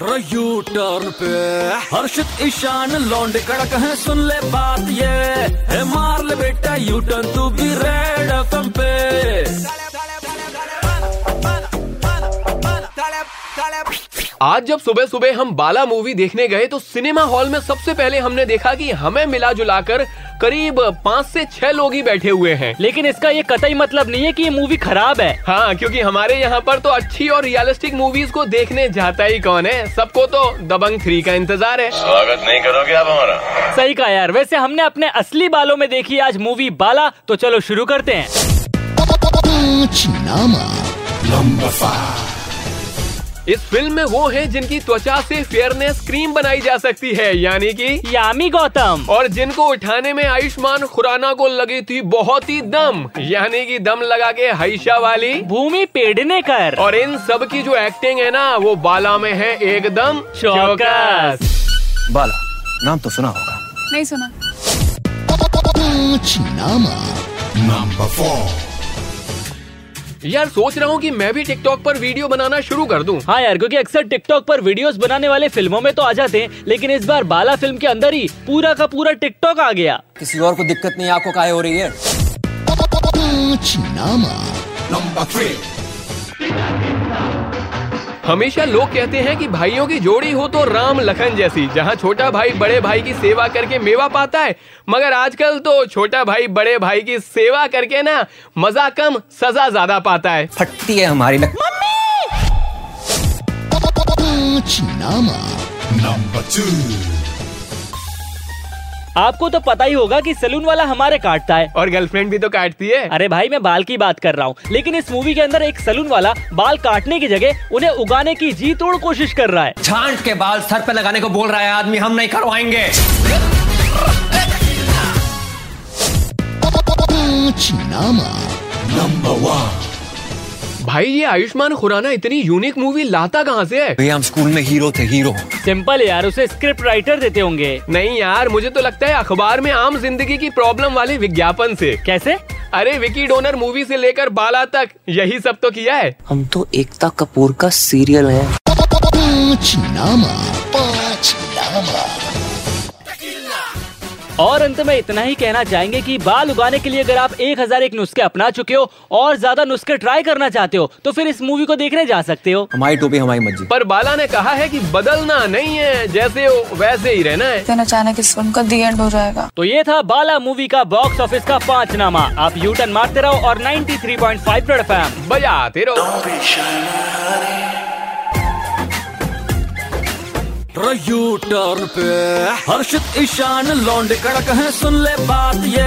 U turn पे। हर्षित, ईशान, लौंडे, कड़क है, सुन ले बात ये। है मार ले बेटा यू टर्न तू भी रेड एफएम पे। आज जब सुबह सुबह हम बाला मूवी देखने गए तो सिनेमा हॉल में सबसे पहले हमने देखा कि हमें मिला जुलाकर करीब पाँच से छह लोग ही बैठे हुए हैं। लेकिन इसका ये कतई मतलब नहीं है कि ये मूवी खराब है। हाँ क्योंकि हमारे यहाँ पर तो अच्छी और रियलिस्टिक मूवीज़ को देखने जाता ही कौन है? सबको तो दबंग थ्री का इंतज़ार है। स्वागत नहीं करोगे आप हमारा? सही कहा यार वैसे हमने अपने असली बालों में देखी आज मूवी बाला तो चलो शुरू करते हैं। इस फ़िल्म में वो हैं जिनकी त्वचा से फेयरनेस क्रीम बनाई जा सकती है यानी कि यामी गौतम। और जिनको उठाने में आयुष्मान खुराना को लगी थी बहुत ही दम यानी कि दम लगा के हईशा वाली। भूमि पेड़ने कर और इन सब की जो एक्टिंग है ना वो बाला में है एकदम। चौकस। बाला नाम तो सुना होगा। नहीं सुना। यार सोच रहा हूँ कि मैं भी टिकटॉक पर वीडियो बनाना शुरू कर दूँ। हाँ यार क्योंकि अक्सर टिकटॉक पर वीडियोस बनाने वाले फ़िल्मों में तो आ जाते हैं लेकिन इस बार बाला फ़िल्म के अंदर ही पूरा का पूरा टिकटॉक आ गया। किसी और को दिक्कत नहीं आपको काय हो रही है। हमेशा लोग कहते हैं कि भाइयों की जोड़ी हो तो राम लखन जैसी जहाँ छोटा भाई बड़े भाई की सेवा करके मेवा पाता है। मगर आजकल तो छोटा भाई बड़े भाई की सेवा करके ना मज़ा कम सजा ज़्यादा पाता है। फटती है हमारी लक... आपको तो पता ही होगा कि सलून वाला हमारे काटता है। और गर्लफ्रेंड भी तो काटती है। अरे भाई मैं बाल की बात कर रहा हूँ। लेकिन इस मूवी के अंदर एक सलून वाला बाल काटने की जगह उन्हें उगाने की जी तोड़ कोशिश कर रहा है। छांट के बाल सर पे लगाने को बोल रहा है आदमी हम नहीं करवाएँगे। भाई ये आयुष्मान खुराना इतनी यूनिक मूवी लाता कहाँ से है? भैया हम स्कूल में हीरो थे हीरो सिंपल यार उसे स्क्रिप्ट राइटर देते होंगे। नहीं यार मुझे तो लगता है अखबार में आम ज़िंदगी की प्रॉब्लम वाले विज्ञापन से। कैसे? अरे विकी डोनर मूवी से लेकर बाला तक यही सब तो किया है। हम तो एकता कपूर का सीरियल है। और अंत में इतना ही कहना चाहेंगे कि बाल उगाने के लिए अगर आप एक हज़ार एक नुस्खे अपना चुके हो और ज़्यादा नुस्खे ट्राई करना चाहते हो तो फिर इस मूवी को देखने जा सकते हो। हमारी टोपी हमारी मर्ज़ी। पर बाला ने कहा है कि बदलना नहीं है जैसे हो वैसे ही रहना है। अचानक इस फ़िल्म का दी एंड हो जाएगा। तो ये था बाला मूवी का बॉक्स ऑफ़िस का पाँच नामा आप यू टर्न मारते रहो और नाइन्टी थ्री पॉइंट फाइव बजाते रहो। यू टर्न पे। हर्षित ईशान लौंड कड़क है सुन ले बात ये।